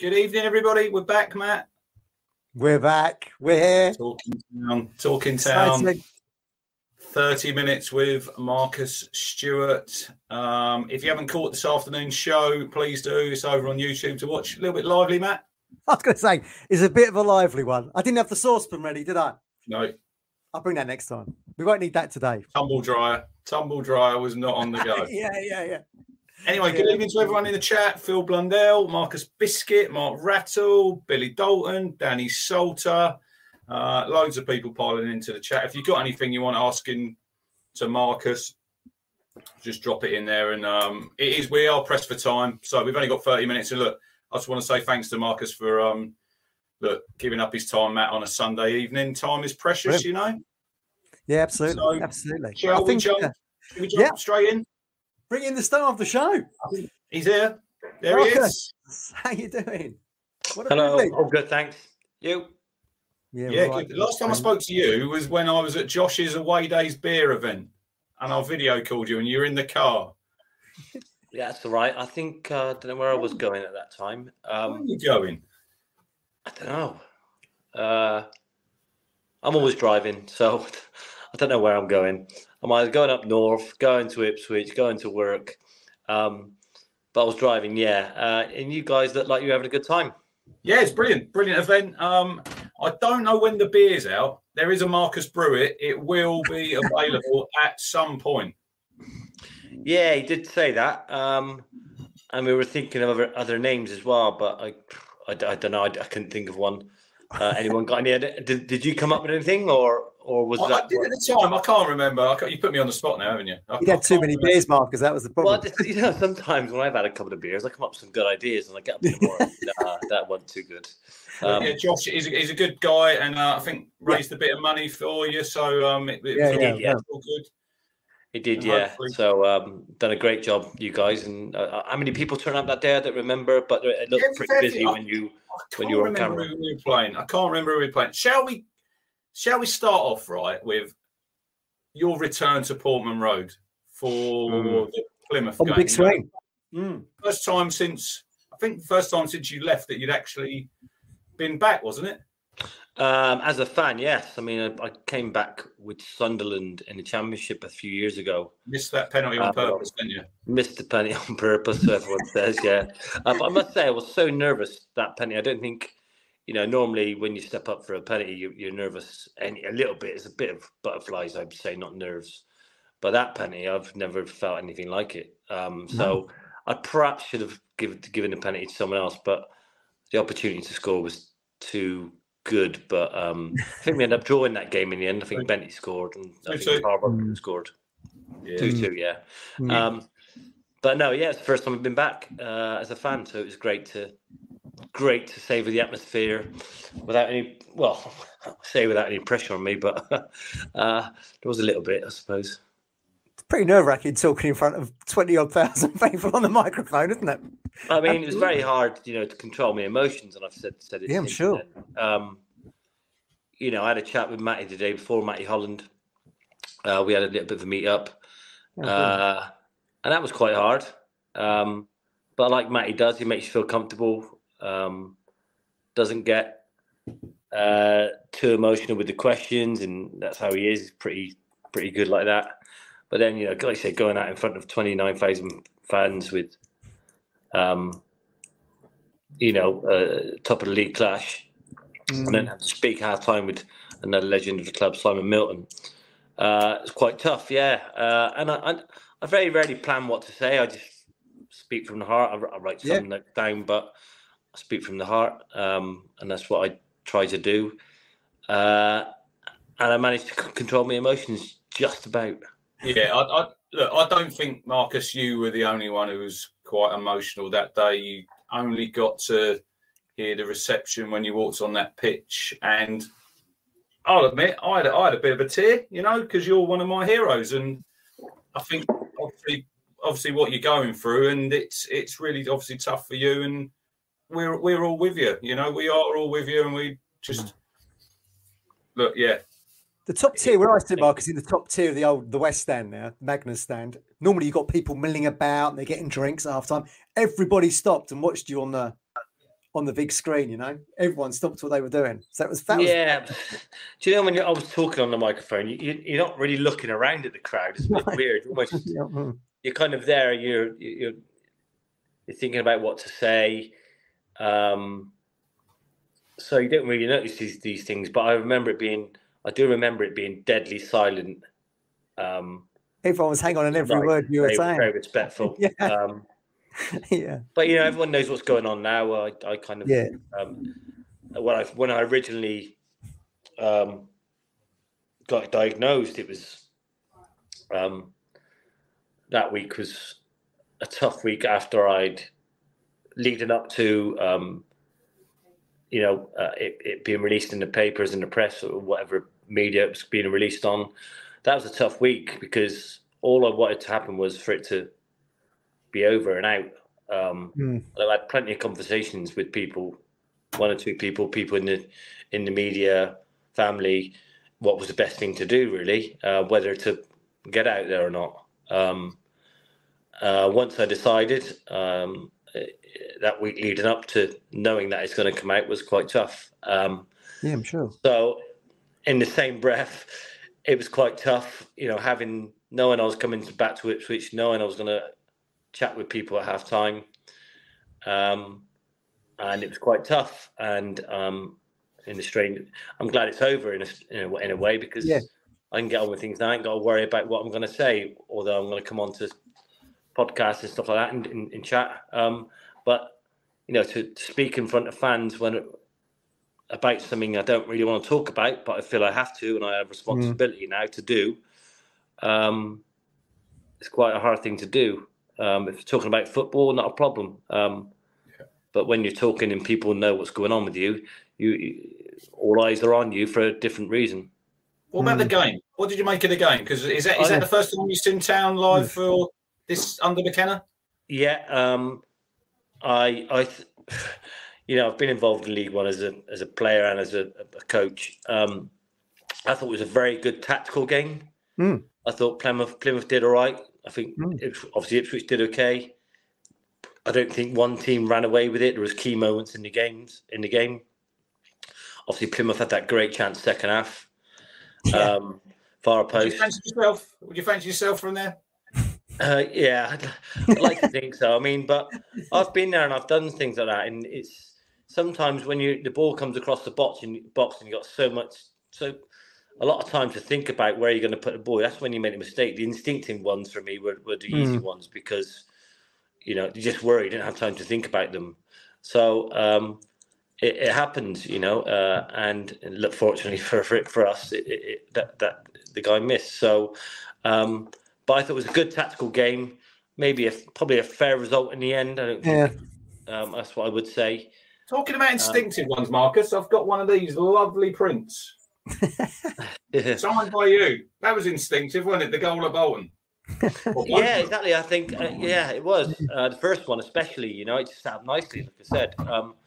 Good evening, everybody. We're back, Matt. We're back. We're here. Talking town. Talking town. 30 minutes with Marcus Stewart. Um, if you haven't caught this afternoon's show, please do. It's over on YouTube to watch. A little bit lively, Matt. I was going to say, it's a bit of a lively one. I didn't have the saucepan ready, did I? No, I'll bring that next time. We won't need that today. tumble dryer. Tumble dryer was not on the go. yeah, yeah, yeah. Anyway, good evening to everyone in the chat. Phil Blundell, Marcus Biscuit, Mark Rattle, Billy Dalton, Danny Salter. Uh, loads of people piling into the chat. If you've got anything you want asking to Marcus, just drop it in there. And um, it is we are pressed for time, so we've only got 30 minutes. And look, I just want to say thanks to Marcus for um, look giving up his time, Matt, on a Sunday evening. Time is precious, Brilliant. you know. Yeah, absolutely. So, absolutely. Shall I we think, jump? uh, we jump yeah. straight in? Bring in the star of the show. He's here. There he is. How you doing? What Hello, privilege. all good, thanks. You? Yeah, right. good. last time I spoke to you was when I was at Josh's away days beer event, and I video called you, and you were in the car. Yeah, that's all right. I think uh, I don't know where I was going at that time. Where are Um, you going? I don't know. Uh, I'm always driving, so I don't know where I'm going. I'm either going up north, going to Ipswich, going to work. Um, but I was driving, yeah. Uh, and you guys look like you're having a good time. Yeah, it's brilliant, brilliant event. Um, I don't know when the beer's out. There is a Marcus Brewitt. It It will be available at some point. Yeah, he did say that. Um, and we were thinking of other, other names as well, but I, I, I don't know. I, I couldn't think of one. Uh, anyone got any? Did, did you come up with anything, or or was I, I that? did at the time. I can't remember. I can't, you put me on the spot now, haven't you? I You had too many remember. beers, Marcus. That was the Well, problem. just, you know, sometimes when I've had a couple of beers, I come up with some good ideas, and I get up in the nah, that wasn't too good. Um, yeah, Josh is a, he's a good guy, and uh, I think raised a bit of money for you, so um, it, it Yeah, was all, yeah, yeah. all good. It did, And yeah. So um, done a great job, you guys. And uh, how many people turned up that day? I don't remember, but it looked Yeah, pretty very- busy when you. I When can't you were on remember camera. who we were playing. I can't remember who we were playing. Shall we? Shall we start off right with your return to Portman Road for Mm. the Plymouth On the game? big swing. Mm. First time since I think the first time since you left that you'd actually been back, wasn't it? Um, as a fan, yes. I mean, I, I came back with Sunderland in the Championship a few years ago. Missed that penalty on Uh, purpose, didn't you? Missed the penny on purpose, so everyone says, yeah. Uh, but I must say, I was so nervous that penny. I don't think, you know, normally when you step up for a penalty, you, you're nervous any a little bit. It's a bit of butterflies, I'd say, not nerves. But that penalty, I've never felt anything like it. Um, so I perhaps should have given given the penalty to someone else, but the opportunity to score was too good. But um, I think we ended up drawing that game in the end. I think Bentley scored and I Two-two. think Carver Mm. scored Yeah. two two. Yeah. Mm. Um, but no, yeah, it's the first time I've been back uh, as a fan, so it was great to great to savour the atmosphere without any well, say without any pressure on me, but uh, there was a little bit, I suppose. It's pretty nerve wracking talking in front of 20 odd thousand people on the microphone, isn't it? I mean, it was very hard, you know, to control my emotions, and I've said said it. Yeah, I'm sure. Um, you know, I had a chat with Matty the day before, Matty Holland. Uh, we had a little bit of a meet up. Uh, and that was quite hard. Um, but like Matty does, he makes you feel comfortable. Um, doesn't get uh, too emotional with the questions, and that's how he is. He's pretty pretty good like that. But then, you know, like I said, going out in front of twenty nine thousand fans with, um, you know, uh, top of the league clash, and then have to speak half time with another legend of the club, Simon Milton. Uh, it's quite tough, yeah. Uh, and I, I, I very rarely plan what to say. I just speak from the heart. I, I write Yeah. something like down, but I speak from the heart, um, and that's what I try to do. Uh, and I managed to c- control my emotions just about. Yeah, I, I look. I don't think Marcus, you were the only one who was quite emotional that day. You only got to hear the reception when you walked on that pitch, and I'll admit, I had, a- I had a bit of a tear, you know, because you're one of my heroes, and I think obviously, obviously, what you're going through, and it's it's really obviously tough for you, and we're we're all with you, you know, we are all with you, and we just look, yeah, The top tier where I sit, Marcus, in the top tier of the old the West Stand now, Magnus Stand. Normally, you've got people milling about and they're getting drinks at half time. Everybody stopped and watched you on the on the big screen. You know, everyone stopped what they were doing. So it was that. Was, Yeah. Do you know when you I was talking on the microphone, you, you, you're not really looking around at the crowd. It's a bit weird. Almost, Yeah, mm. you're kind of there. You're you're you're thinking about what to say. Um, so you don't really notice these these things. But I remember it being. I do remember it being deadly silent. Um, everyone was hanging on every Right. word you were saying. very respectful. Yeah. Um, yeah, but you know, everyone knows what's going on now. I, I kind of yeah, um, when I when I originally um, got diagnosed, it was um, that week was a tough week after I'd leading up to um, you know uh, it, it being released in the papers and the press or whatever media it was being released on. That was a tough week because all I wanted to happen was for it to be over and out. Um, Mm. I've had plenty of conversations with people, one or two people, people in the in the media, family, what was the best thing to do, really, uh, whether to get out there or not. Um, uh, once I decided, um, that week leading up to knowing that it's going to come out was quite tough. Um, yeah. I'm sure. so, in the same breath, it was quite tough, you know, having knowing I was coming back to Ipswich, knowing I was going to chat with people at half time. Um, and it was quite tough. And um, in the strain, I'm glad it's over in a, in a, in a way because Yeah. I can get on with things now. I ain't got to worry about what I'm going to say, although I'm going to come on to podcasts and stuff like that and, in, and chat. Um, but, you know, to, to speak in front of fans when about something I don't really want to talk about, but I feel I have to, and I have responsibility now to do. Um, it's quite a hard thing to do. Um, if you're talking about football, not a problem. Um, But when you're talking and people know what's going on with you, you, you all eyes are on you for a different reason. What about the game? What did you make of the game? Because is that is Oh, that the first time you've seen town live for this under McKenna? Yeah, um, I, I, th- you know, I've been involved in League One as a as a player and as a, a coach. Um, I thought it was a very good tactical game. Mm. I thought Plymouth Plymouth did all right. I think Mm. Ips- obviously Ipswich did okay. I don't think one team ran away with it. There was key moments in the games in the game. Obviously Plymouth had that great chance second half. Yeah. Um, far Would you post. fancy yourself? Would you fancy yourself from there? Uh, yeah, I'd, I'd like to think so. I mean, but I've been there and I've done things like that, and it's sometimes when you the ball comes across the box and box and you got so much so a lot of time to think about where you're going to put the ball. That's when you make a mistake. The instinctive ones for me were, were the easy ones because you know you just worry, you didn't have time to think about them. So um, it, it happens, you know, uh, and look, fortunately for for, for us, it, it, it, that that the guy missed. So. Um, but I thought it was a good tactical game. Maybe a probably a fair result in the end. I don't Yeah. think um, that's what I would say. Talking about instinctive ones, Marcus, I've got one of these lovely prints signed by you. That was instinctive, wasn't it? The goal of Bolton. Yeah, exactly. I think uh, yeah, it was uh, the first one, especially. You know, it just sat nicely, like I said. Um, se-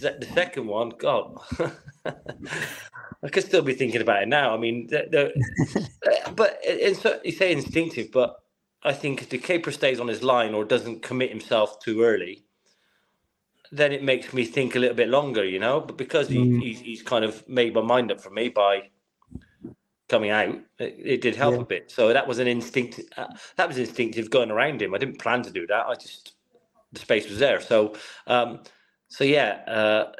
the second one, God, I could still be thinking about it now. I mean, the, the, but you say instinctive, but I think if the keeper stays on his line or doesn't commit himself too early, then it makes me think a little bit longer. You know, but because he, Mm. he's, he's kind of made my mind up for me by coming out, it, it did help Yeah. a bit. So that was an instinct. Uh, that was instinctive going around him. I didn't plan to do that. I just the space was there. So, um, so yeah. Uh,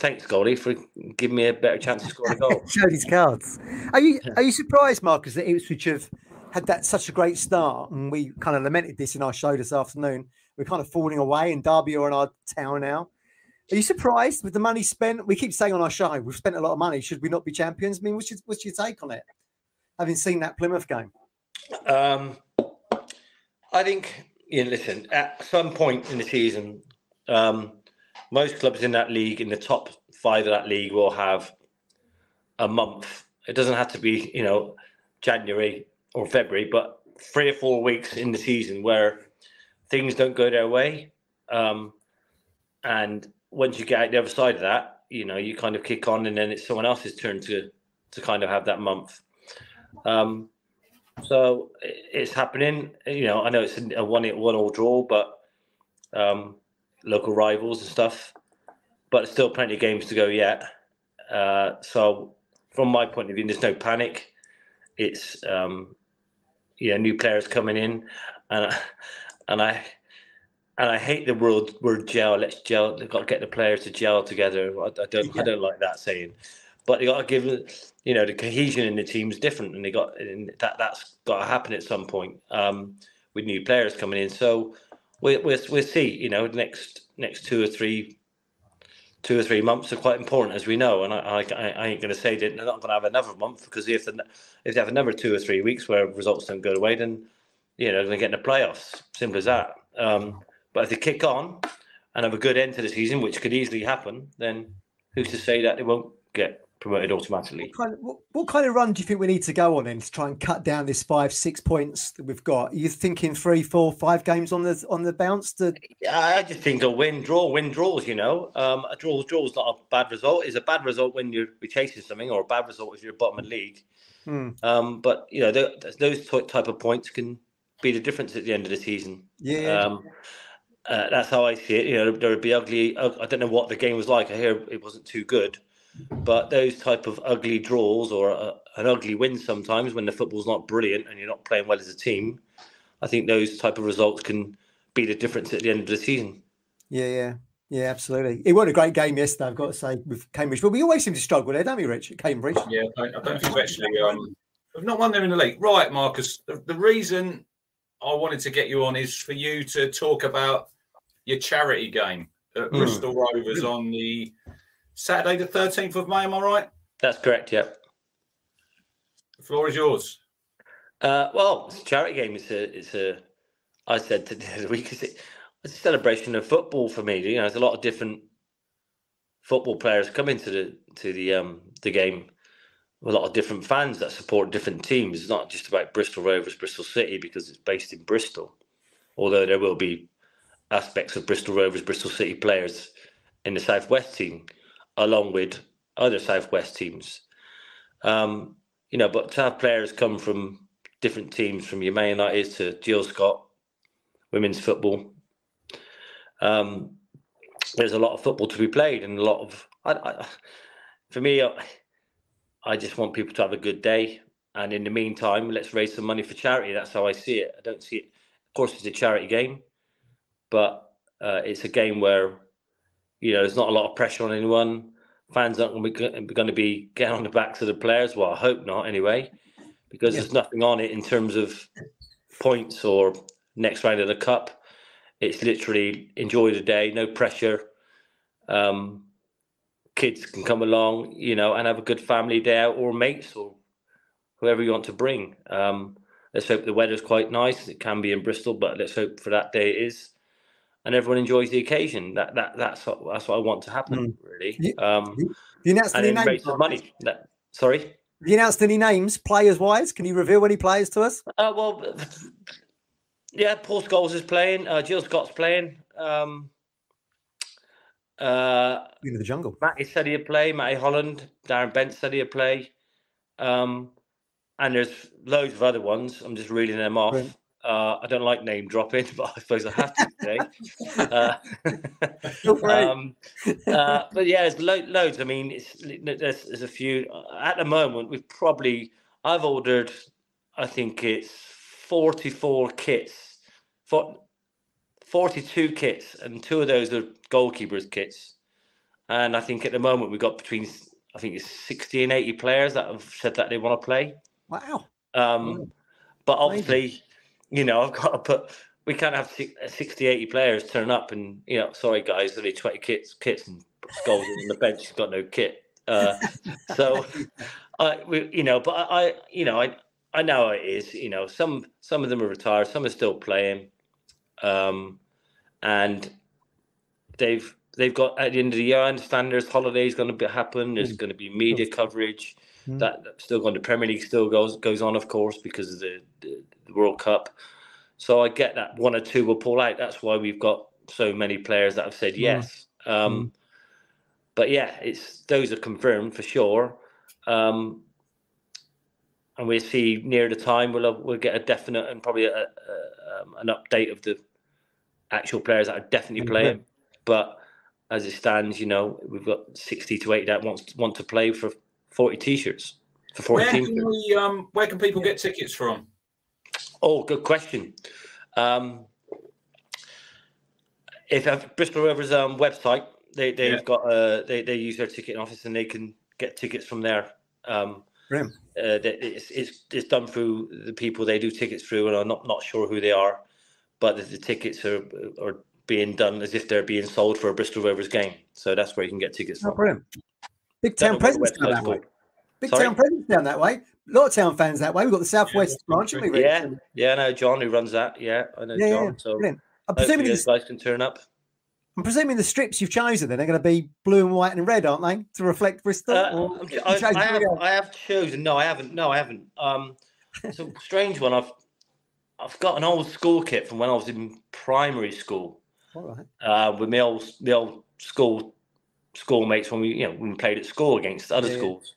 thanks, goalie, for giving me a better chance to score a goal. Showed his cards. Are you are you surprised, Marcus, that Ipswich have had that such a great start? And we kind of lamented this in our show this afternoon. We're kind of falling away, and Derby are in our town now. Are you surprised with the money spent? We keep saying on our show we've spent a lot of money. Should we not be champions? I mean, what's your, what's your take on it? Having seen that Plymouth game, Um, I think, you know, listen, at some point in the season, um, most clubs in that league, in the top five of that league, will have a month. It doesn't have to be, you know, January or February, but three or four weeks in the season where things don't go their way. Um, and once you get out the other side of that, you know, you kind of kick on, and then it's someone else's turn to to kind of have that month. Um, so it's happening. You know, I know it's a one one all draw, but um, local rivals and stuff, but still plenty of games to go yet. Uh, so, from my point of view, there's no panic. It's um, yeah, new players coming in, and and I and I hate the word word gel. Let's gel. They've got to get the players to gel together. I, I don't yeah. I don't like that saying, but they got to give you know the cohesion in the team is different, and they got and that that's got to happen at some point um, with new players coming in. So we we'll, we'll see. You know, next next two or three two or three months are quite important, as we know. And I, I, I ain't going to say that they're not going to have another month because if they, if they have another two or three weeks where results don't go away, then you know they're going to get in the playoffs. Simple as that. Um, but if they kick on and have a good end to the season, which could easily happen, then who's to say that they won't get promoted automatically. What kind, of, what, what kind, of, run do you think we need to go on then to try and cut down this five, six points that we've got? Are you thinking three, four, five games on the on the bounce? To... I just think a win, draw, win, draws. You know, um, a draw, draw is not a bad result. It's a bad result when you're chasing something, or a bad result if you're bottom of the league. Hmm. Um, but you know, those type of points can be the difference at the end of the season. Yeah. Um, uh, that's how I see it. You know, there would be ugly. I don't know what the game was like. I hear it wasn't too good but those type of ugly draws or a, an ugly win sometimes when the football's not brilliant and you're not playing well as a team, I think those type of results can be the difference at the end of the season. Yeah, yeah. Yeah, absolutely. It wasn't a great game yesterday, I've got to say, with Cambridge. But we always seem to struggle there, don't we, Rich, at Cambridge? Yeah, I don't, think we've actually um, we've not won there in the league. Right, Marcus. The, the, reason I wanted to get you on is for you to talk about your charity game at mm. Bristol Rovers on the Saturday, the 13th of May, am I right? That's correct, yep. The floor is yours. Uh, well, it's a charity game. It's a, it's a, I said to the week, it's a celebration of football for me. You know, there's a lot of different football players come into the to the um the game. A lot of different fans that support different teams. It's not just about Bristol Rovers, Bristol City, because it's based in Bristol. Although there will be aspects of Bristol Rovers, Bristol City players in the Southwest team along with other Southwest teams. Um, you know, but to have players come from different teams, from your Man United to Jill Scott, women's football. Um, there's a lot of football to be played, and a lot of. I, I, for me, I, I just want people to have a good day, and in the meantime, let's raise some money for charity. That's how I see it. I don't see it. Of course, it's a charity game, but uh, it's a game where you know, there's not a lot of pressure on anyone. Fans aren't going to be getting on the backs of the players. Well, I hope not, anyway, because yeah. there's nothing on it in terms of points or next round of the cup. It's literally enjoy the day, no pressure. Um, kids can come along, you know, and have a good family day out, or mates, or whoever you want to bring. Um, let's hope the weather's quite nice. It can be in Bristol, but let's hope for that day it is and everyone enjoys the occasion. That that that's what that's what I want to happen. Mm. Really. Um, you announced any names? Money. That, sorry. Have you announced any names, players wise? Can you reveal any players to us? Uh, well, yeah, Paul Scholes is playing. Uh, Jill Scott's playing. Um, uh, Into the jungle. Matty said he'd play. Matty Holland, Darren Bent said he'd play. Um, and there's loads of other ones. I'm just reading them off. Right. Uh, I don't like name dropping, but I suppose I have to today. uh, um, uh, but yeah, there's lo- loads. I mean, there's, there's, a few. At the moment, we've probably I've ordered. I think it's 44 kits, for 42 kits, and two of those are goalkeepers kits. And I think at the moment we've got between I think it's 60 and 80 players that have said that they want to play. Wow. Um, but obviously you know, I've got to put. We can't have 60, 80 players turn up and you know, sorry guys, only twenty kits, kits and Scholes on the bench. He's got no kit. Uh, so, I, we, you know, but I, you know, I, I know it is. You know, some some of them are retired, some are still playing, um, and they've they've got at the end of the year. I understand there's holidays going to happen. There's mm. going to be media coverage. Mm. That still going to Premier League still goes goes on, of course, because of the, the the World Cup. So I get that one or two will pull out. That's why we've got so many players that have said mm. yes. Mm. Um, but yeah, it's those are confirmed for sure. Um, and we'll see near the time we'll have, we'll get a definite and probably a, a, um, an update of the actual players that are definitely playing. but as it stands, you know, we've got 60 to 80 that wants want to play for 40 t-shirts for 40 Where teams. can we? Um, where can people get tickets from? Oh, good question. Um, if you have Bristol Rovers um, website, they they've Yeah. got uh, they they use their ticket office and they can get tickets from there. Um, uh, that it's, it's it's done through the people they do tickets through, and I'm not not sure who they are, but the, the tickets are are being done as if they're being sold for a Bristol Rovers game. So that's where you can get tickets Oh, from. brilliant. Big town know what the presence down that way. Big Sorry? town presence down that way. A lot of town fans that way. We've got the Southwest branch, haven't we? Yeah, yeah, I know John who runs that. Yeah, I know Yeah, yeah, John. So Brilliant. I'm presuming, those the, guys can turn up. I'm presuming the strips you've chosen then are going to be blue and white and red, aren't they, to reflect Bristol? Uh, I'm- I, have. I have chosen. No, I haven't. No, I haven't. Um, it's a strange one. I've I've got an old school kit from when I was in primary school All right. uh, with my old, my old school schoolmates when we you know when we played at school against other Yeah, schools,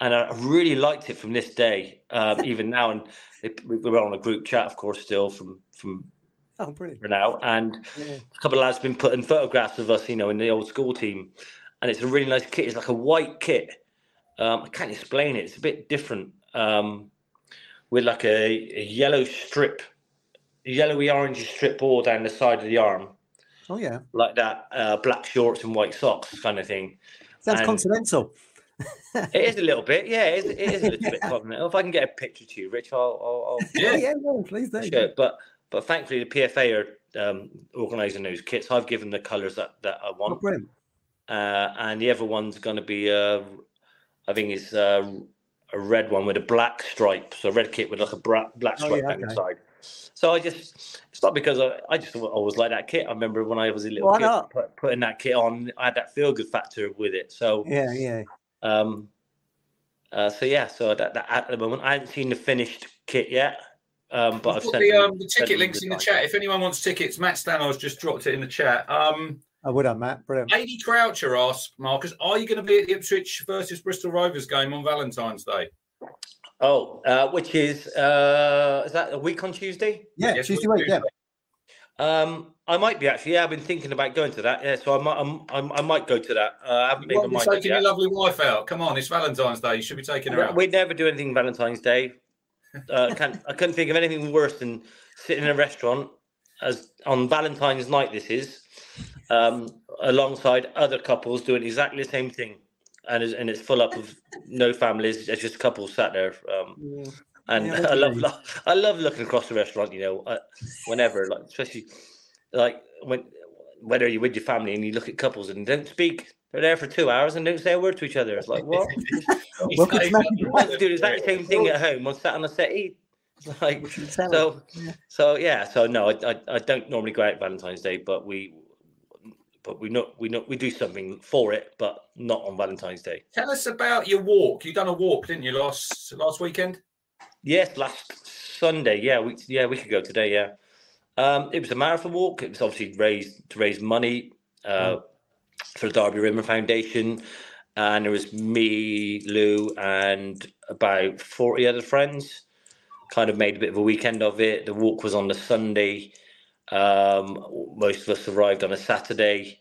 and I really liked it from this day, um, even now. And it, we were on a group chat, of course, still from from Oh, brilliant. for now, and Yeah. a couple of lads have been putting photographs of us, you know, in the old school team, and it's a really nice kit. It's like a white kit. Um, I can't explain it. It's a bit different, um, with like a, a yellow strip, yellowy orangey strip all down the side of the arm, Oh, yeah. like that. Uh, black shorts and white socks, kind of thing. Sounds And- continental. It is a little bit, yeah. It is, it is a little bit continental. If I can get a picture to you, Rich, I'll, I'll, I'll Yeah, Yeah. yeah, yeah please do. Sure, but but thankfully the PFA are um, organising those kits. I've given the colours that, that I Oh, want. brilliant. uh, and the other one's going to be uh, I think it's uh, a red one with a black stripe, so a red kit with like a bra- black Oh, stripe yeah, down the okay. side. So I just it's not because I, I just always like that kit. I remember when I was a little Why kid not? put, putting that kit on, I had that feel good factor with it. So Yeah, yeah. um, uh, so yeah, so that, that at the moment I haven't seen the finished kit yet. Um, but I've I've put sent the, um, the ticket links in the chat. If anyone wants tickets, Matt Stano's just dropped it in the chat. Um, I would have, Matt. Brilliant. Ady Croucher asks Marcus, "Are you going to be at the Ipswich versus Bristol Rovers game on Valentine's Day?" Oh, uh, which is uh, is that a week on Tuesday? Yeah, Yes, Tuesday week. do. Yeah. Um, I might be actually. Yeah, I've been thinking about going to that. Yeah, so I might. I'm, I'm, I might go to that. Uh, I haven't You made won't my mind up taking your lovely wife out. Come on, it's Valentine's Day. You should be taking her out. We'd never do anything Valentine's Day. Uh, can't, I couldn't think of anything worse than sitting in a restaurant as on Valentine's night. This is um, alongside other couples doing exactly the same thing, and it's, and it's full up of no families. It's just couples sat there. Um, Yeah. and Yeah, I love, lo- I love looking across the restaurant. You know, uh, whenever, like especially like when whether you're with your family and you look at couples and don't speak. They're there for two hours and don't say a word to each other. It's like what? You to do the exact same thing at home. I'm sat on a settee. Like We should tell so. Yeah. So yeah. So no, I, I, I don't normally go out Valentine's Day, but we but we know we know we do something for it, but not on Valentine's Day. Tell us about your walk. You done a walk, didn't you, last last weekend? Yes, last Sunday. Yeah, we yeah we could go today. Yeah, um, it was a marathon walk. It was obviously raised to raise money uh, for the Darby Rimmer Foundation, and there was me, Lou, and about forty other friends. Kind of made a bit of a weekend of it. The walk was on the Sunday. Um, most of us arrived on a Saturday.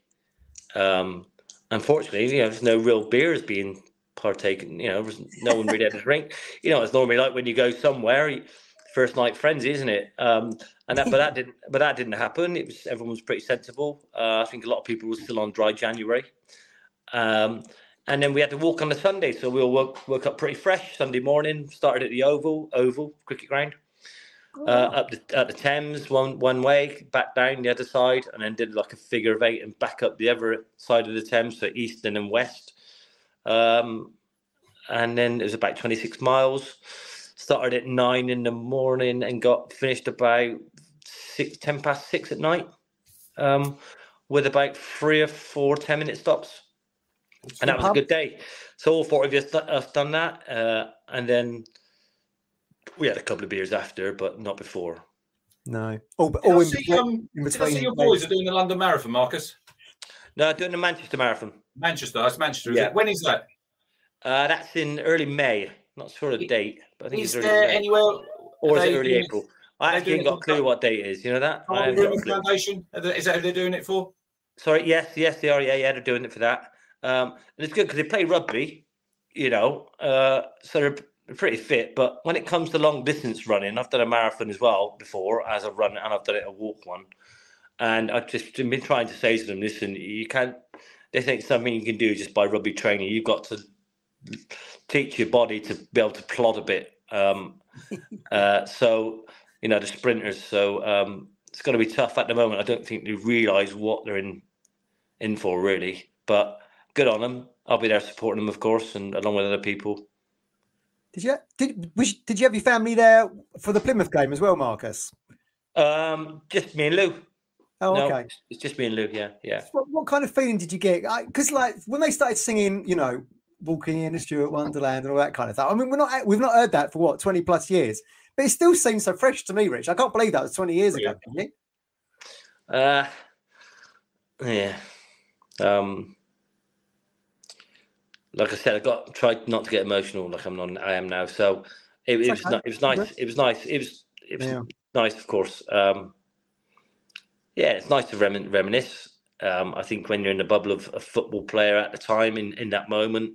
Um, unfortunately, you know, there's no real beers being partaken. You know, no one really had a drink. You know, it's normally like when you go somewhere, first night frenzy, isn't it? Um, and that, but that didn't, but that didn't happen. It was everyone was pretty sensible. Uh, I think a lot of people were still on dry January. Um, and then we had to walk on the Sunday, so we all woke, woke up pretty fresh Sunday morning. Started at the Oval, Oval Cricket Ground uh, up the, at the Thames one one way, back down the other side, and then did like a figure of eight and back up the other side of the Thames, so eastern and west. Um, and then it was about twenty six miles. Started at nine in the morning and got finished about ten past six at night, um, with about three or four 10 minute stops. And that was a good day. So all four of us us done that, uh, and then we had a couple of beers after, but not before. No. Oh, but did, oh, I in, see, um, in did I see your boys are doing the London Marathon, Marcus? No, doing the Manchester Marathon. Manchester. That's Manchester. Is Yeah. it? When is that? Uh, that's in early May. Not sure of the date, but I think Is it's early there May. anywhere? or is it early doing it- April? I they actually ain't got a clue what date it is. You know that? I Darby haven't got a Rimmer clue. Foundation? Is that who they're doing it for? Sorry, yes, yes, they are. Yeah, yeah, they're doing it for that. Um, and it's good because they play rugby, you know, uh, so they're pretty fit. But when it comes to long distance running, I've done a marathon as well before as a run, and I've done it a walk one. And I've just been trying to say to them, listen, you can't. They think something you can do just by rugby training. You've got to teach your body to be able to plod a bit. Um, uh, so you know the sprinters. So um, it's going to be tough at the moment. I don't think they realise what they're in in for really. But good on them. I'll be there supporting them, of course, and along with other people. Did you did was, did you have your family there for the Plymouth game as well, Marcus? Um, just me and Lou. Oh, okay. it's- it's just me and Lou. Yeah, yeah. What, what kind of feeling did you get? Because like when they started singing, you know, "Walking in a Stewart Wonderland" and all that kind of stuff. I mean, we're not we've not heard that for what twenty plus years, but it still seems so fresh to me, Rich. I can't believe that was twenty years ago. can? Uh, yeah. Um, like I said, I got tried not to get emotional, like I'm not. I am now. So it, it was. okay. It was nice. It was nice. It was. It was Yeah. nice, of course. Um, yeah, it's nice to remin- reminisce. Um, I think when you're in the bubble of a football player at the time, in in that moment,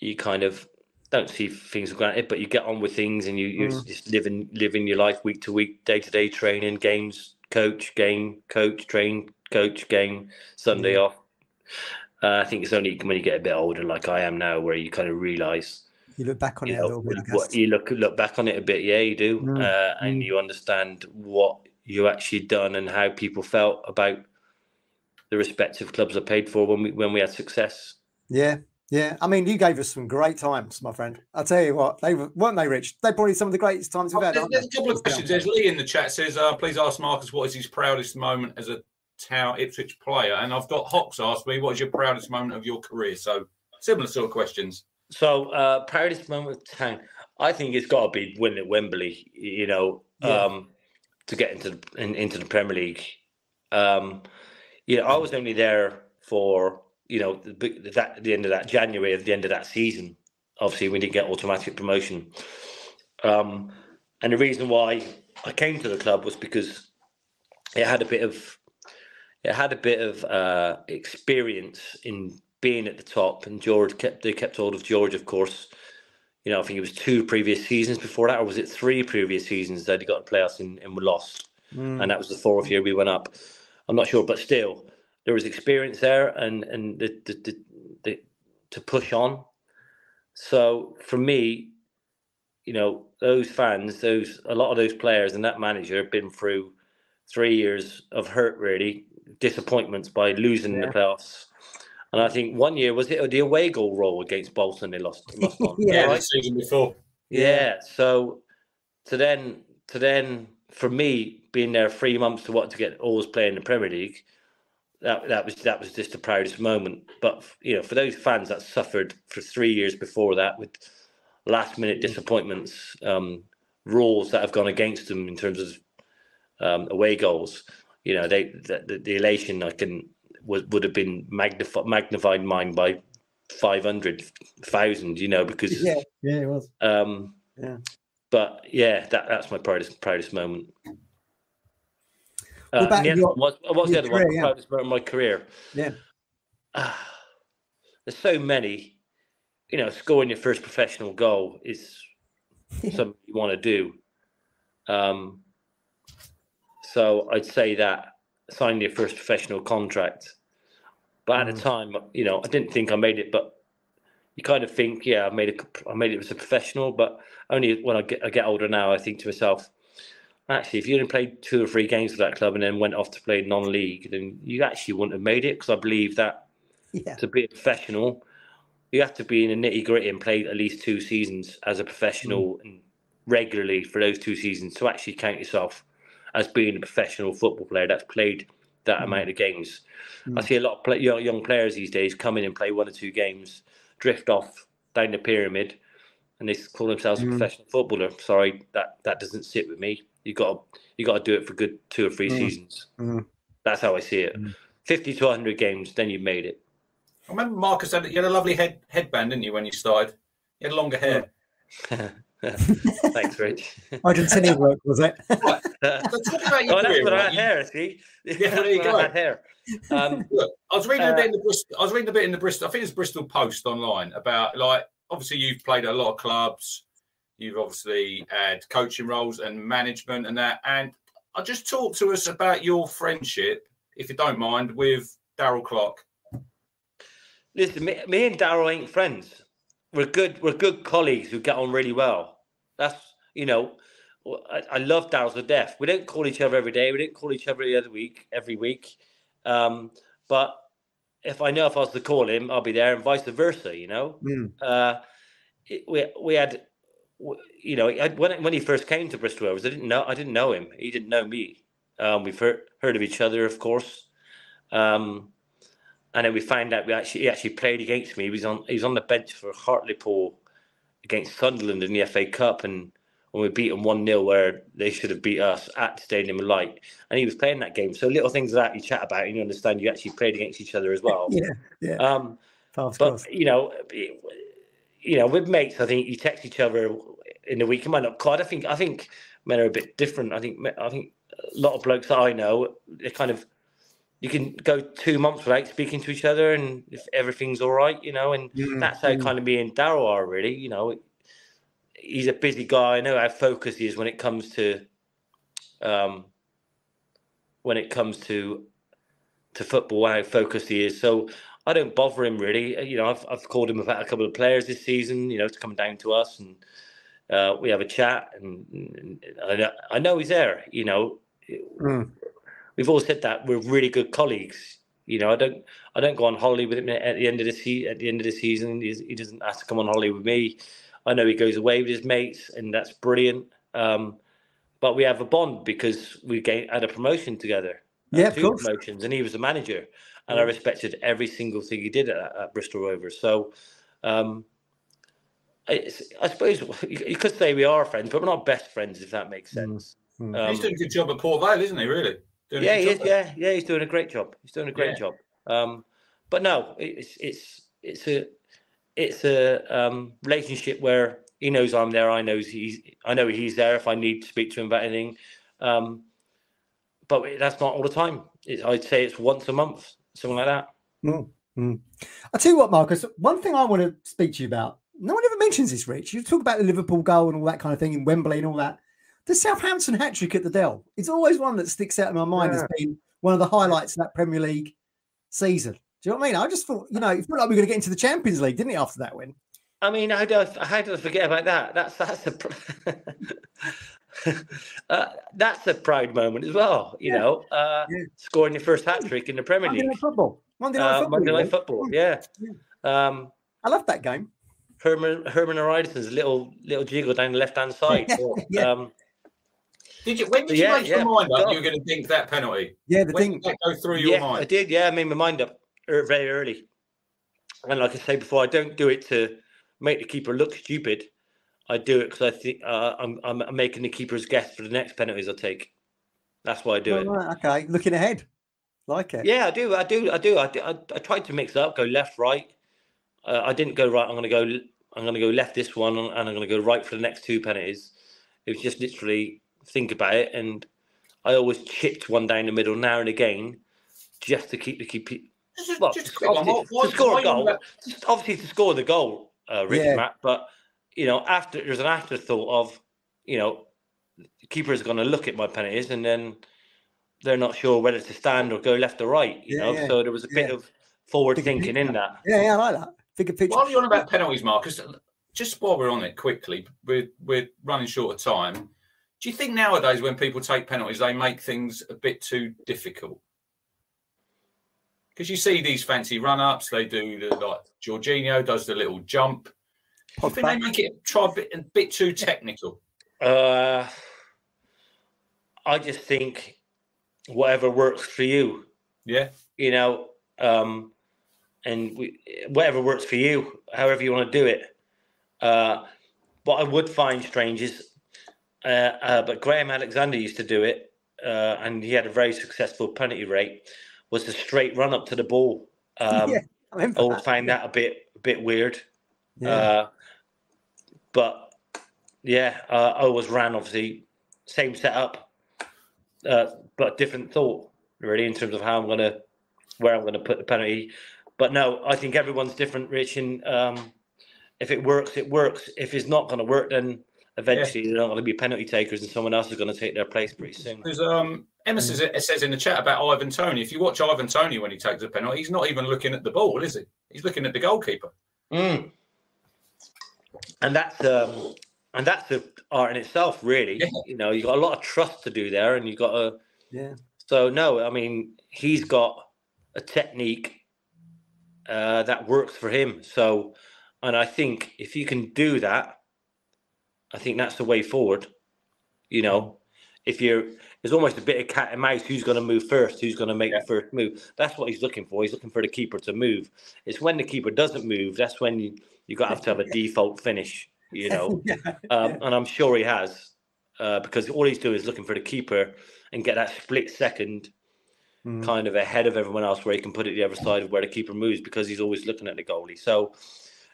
you kind of don't see things granted, but you get on with things and you you Mm. just living living your life week to week, day to day training, games, coach, game, coach, train, coach, game, Sunday off. Uh, I think it's only when you get a bit older, like I am now, where you kind of realise You look back on you it a little bit. What you look look back on it a bit. Yeah, you do, Mm, uh, and mm. you understand what you actually done and how people felt about the respective clubs I paid for when we when we had success. Yeah, yeah. I mean, you gave us some great times, my friend. I'll tell you what, they were, weren't they, Rich? They probably some of the greatest times we've Oh, had. there's, aren't there's a couple of questions. There's Lee in the chat says, uh, "Please ask Marcus what is his proudest moment as a Tower Ipswich player." And I've got Hawks asked me, "What is your proudest moment of your career?" So similar sort of questions. So uh, proudest moment of time, I think it's got to be winning at Wembley. You know, Yeah. um, to get into the in, into the Premier League. Um, you know, I was only there for you know the, that the end of that January of the end of that season. Obviously, we didn't get automatic promotion. Um, and the reason why I came to the club was because it had a bit of it had a bit of uh, experience in being at the top, and George kept they kept hold of George, of course. You know, I think it was two previous seasons before that, or was it three previous seasons that he got to playoffs and, and we lost, Mm. and that was the fourth year we went up. I'm not sure, but still, there was experience there, and and the, the, the, the to push on. So for me, you know, those fans, those a lot of those players and that manager have been through three years of hurt, really disappointments by losing in the Yeah. playoffs. And I think one year was it the away goal roll against Bolton they lost. lost on, Yeah, Yeah, right? the season before. Yeah. So to then to then for me being there three months to what to get always play in the Premier League, that that was that was just the proudest moment. But you know, for those fans that suffered for three years before that with last minute disappointments, um, rules that have gone against them in terms of um, away goals, you know, they the, the, elation I can would would have been magnified magnified mine by five hundred thousand, you know, because Yeah, yeah, it was. um, Yeah. But yeah, that, that's my proudest proudest moment. What Uh, about and the other your- was, what the other one? career, My yeah. proudest moment of my career. Yeah. Ah, there's so many. You know, scoring your first professional goal is something you want to do. Um, so I'd say that signing your first professional contract. But at Mm. the time, you know, I didn't think I made it, but you kind of think, yeah, I made it. I made it as a professional, but only when I get I get older now, I think to myself, actually, if you only played two or three games for that club and then went off to play non-league, then you actually wouldn't have made it because I believe that Yeah. to be a professional, you have to be in the nitty gritty and play at least two seasons as a professional and regularly for those two seasons to actually count yourself as being a professional football player that's played that Mm. amount of games. I Mm. see a lot of play, young, young players these days come in and play one or two games, drift off down the pyramid, and they call themselves a Mm. professional footballer. Sorry, that that doesn't sit with me. You got you got to do it for good two or three Mm. seasons. Mm. That's how I see it. Mm. Fifty to hundred games, then you've made it. I remember Marcus had you had a lovely head headband, didn't you, when you started? You had longer hair. Thanks, Rich. Argentinian work, was it? So talk about your oh, that's career, when I right? had hair. See, Yeah, there you That's go. I hair. Um, Look, I was reading Uh, a bit in the Bristol. I was reading a bit in the Bristol. I think it's Bristol Post online about like obviously you've played a lot of clubs. You've obviously had coaching roles and management and that. And I just talk to us about your friendship, if you don't mind, with Darrell Clarke. Listen, me, me and Darrell ain't friends. We're good. We're good colleagues who get on really well. That's you know, I, I love Darrell to death. We don't call each other every day. We don't call each other every other week, every week. Um, but if I know if I was to call him, I'll be there, and vice versa. You know, Mm. uh, it, we we had, you know, when when he first came to Bristol Rovers, I didn't know I didn't know him. He didn't know me. Um, we've heard heard of each other, of course. Um, and then we found out we actually he actually played against me. He was on he was on the bench for Hartlepool against Sunderland in the FA Cup, and when we beat them one 0 where they should have beat us at Stadium of Light, and he was playing that game. So little things like that you chat about, and you understand you actually played against each other as well. Yeah, yeah. Um, Fast but cross. you know, it- you know, with mates, I think you text each other in the week. You might not quite. I think I think men are a bit different. I think I think a lot of blokes that I know, they kind of you can go two months without speaking to each other, and if everything's all right, you know, and Mm, that's how mm. kind of me and Darrell are really. You know, he's a busy guy. I know how focused he is when it comes to, um, when it comes to, to football. How focused he is. So I don't bother him really. Uh, You know, I've I've called him about a couple of players this season. You know, to come down to us and uh, we have a chat, and, and I know I know he's there. You know, Mm. We've all said that we're really good colleagues. You know, I don't I don't go on holiday with him at the end of the se- at the end of the season. He's, he doesn't ask to come on holiday with me. I know he goes away with his mates, and that's brilliant. Um, but we have a bond because we gained, had a promotion together. Yeah, of two course. promotions, and he was the manager, and I respected every single thing he did at, at Bristol Rovers. So, um, it's, I suppose you you could say we are friends, but we're not best friends, if that makes Mm. sense. Mm. Um, He's doing a good job at Port Vale, isn't he? Really? Doing a yeah, good he is, job there. yeah, yeah, he's doing a great job. He's doing a great Yeah. job. Um, but no, it's it's it's a it's a um, relationship where he knows I'm there. I know he's I know he's there if I need to speak to him about anything. Um, but that's not all the time. It, I'd say it's once a month, something like that. Mm, mm. I'll tell you what, Marcus, one thing I want to speak to you about. No one ever mentions this, Rich. You talk about the Liverpool goal and all that kind of thing in Wembley and all that. The Southampton hat trick at the Dell. It's always one that sticks out in my mind as being one of the highlights of that Premier League season. Do you know what I mean? I just thought, you know, it felt like we were going to get into the Champions League, didn't it, after that win? I mean, how do I, how did I forget about that? That's that's a pr- uh, that's a proud moment as well. You Yeah. know, uh, Yeah. scoring your first hat trick in the Premier Monday League. Night Football. Monday Night Uh, Football. Monday Night. Football, yeah. Um, I love that game. Herman Herman Hreidarsson's little little jiggle down the left hand side. Yeah. um, Did you? When did you Yeah, make your mind up you were going to dink that penalty? Yeah, the When thing. did that go through your yeah, I mind? did. Yeah, I made my mind up er- very early. And like I say before, I don't do it to make the keeper look stupid. I do it because I think uh, I'm, I'm making the keeper's guess for the next penalties I take. That's why I do Oh, it. right, okay, looking ahead. Like it. Yeah, I do. I do. I do. I, do, I, I tried to mix it up, go left, right. Uh, I didn't go right. I'm going to go. I'm going to go left this one, and I'm going to go right for the next two penalties. It was just literally think about it, and I always chipped one down the middle now and again, just to keep the keep. Just, Well, just a obviously, What- to score why a goal, about- just obviously to score the goal, uh, Rich Yeah. Matt. But you know, after there's an afterthought of, you know, the keeper's going to look at my penalties, and then they're not sure whether to stand or go left or right. You Yeah, know, yeah, so there was a bit yeah. of forward Bigger thinking in that. Yeah, yeah, I like that. Bigger picture. While you're on about penalties, Marcus, just while we're on it quickly, we're, we're running short of time. Do you think nowadays when people take penalties, they make things a bit too difficult? Because you see these fancy run ups, they do the like Jorginho does the little jump. You think they make it try a bit, a bit too technical? Uh, I just think whatever works for you. Yeah. you know, um, and we, whatever works for you, however you want to do it. Uh, what I would find strange is, uh, uh, but Graham Alexander used to do it, uh, and he had a very successful penalty rate. Was the straight run up to the ball. Um, yeah, I I find that a bit a bit weird. Yeah. Uh, but Yeah, uh, I always ran obviously same setup, uh, but different thought really in terms of how I'm gonna where I'm gonna put the penalty. But no, I think everyone's different, Rich. And um, if it works, it works. If it's not going to work, then eventually yeah. they're not going to be penalty takers, and someone else is going to take their place pretty soon. Because um, Emma says, it says in the chat about Ivan Toney, If you watch Ivan Toney when he takes a penalty, he's not even looking at the ball, is he? He's looking at the goalkeeper. Mm. And that's um, and that's the art in itself, really. Yeah. You know, you've got a lot of trust to do there, and you've got a yeah. So no, I mean, he's got a technique uh, that works for him. So, and I think if you can do that, I think that's the way forward. You know, if you're, there's almost a bit of cat and mouse. Who's going to move first? Who's going to make yeah. the first move? That's what he's looking for. He's looking for the keeper to move. It's when the keeper doesn't move. That's when you you got to have to have a default finish. You know, yeah. um, and I'm sure he has uh, because all he's doing is looking for the keeper and get that split second mm. kind of ahead of everyone else where he can put it the other side of where the keeper moves because he's always looking at the goalie. So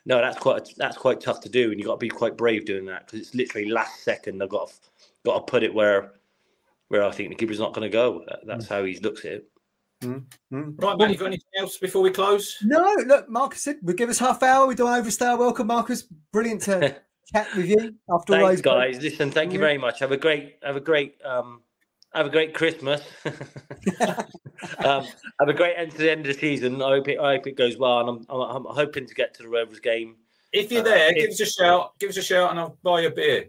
no, that's quite that's quite tough to do, and you got to be quite brave doing that because it's literally last second. I've got to, got to put it where where I think the keeper's not going to go. That's mm. how he looks at it. Mm. Right, Matt, you got anything else before we close? No, look, Marcus said we give us half hour. We don't overstay our welcome, Marcus. Brilliant to chat with you after all those guys. Listen, thank you very much. Have a great have a great um, have a great Christmas. um, have a great end to the end of the season. I hope it, I hope it goes well, and I'm, I'm, I'm hoping to get to the Rovers game. If you're there, uh, give us a shout. Give us a shout, and I'll buy you a beer.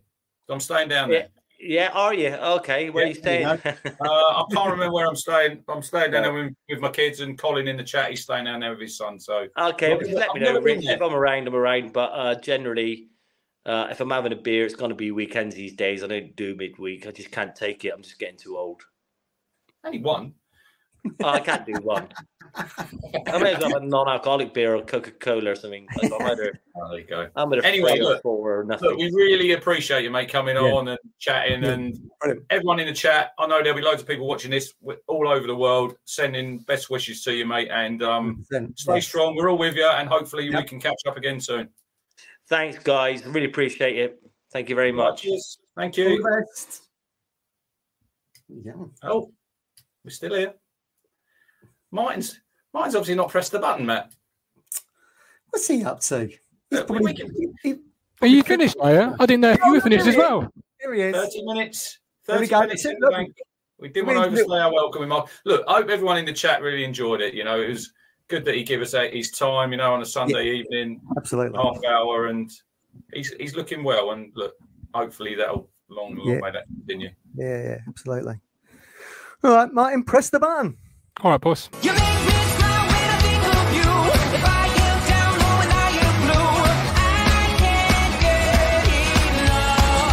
I'm staying down there. Yeah, are you? Okay, where yeah, are you staying? uh, I can't remember where I'm staying. I'm staying down there with, with, my kids and Colin in the chat. He's staying down there with his son. So okay, well, let me know, If I'm around, I'm around. But uh, generally, uh, if I'm having a beer, it's going to be weekends these days. I don't do midweek. I just can't take it. I'm just getting too old. Only one. Oh, I can't do one. I may as well have a non-alcoholic beer or Coca-Cola or something. Like I'm either, oh, there you go. I'm at anyway, look, or nothing. Look, we really appreciate you, mate, coming yeah. on and chatting, yeah. and Brilliant. everyone in the chat. I know there'll be loads of people watching this all over the world, sending best wishes to you, mate, and um, stay strong. We're all with you, and hopefully yep. we can catch up again soon. Thanks, guys. Really appreciate it. Thank you very much. Thank you. Yeah. Oh, we're still here. Martin's Martin's obviously not pressed the button, Matt. What's he up to? Probably, he, Are you finished, Maya? I didn't know if you were finished as well. Here he is. 30 minutes. 30 we minutes. We didn't want to overstay our welcome, Mark. Look, I hope everyone in the chat really enjoyed it. You know, it was good that he gave us his time, you know, on a Sunday yeah, evening, absolutely half hour, and he's he's looking well. And look, hopefully that'll long, long yeah. way that continue. Yeah, yeah, absolutely. All right, Martin, press the button. All right, boss.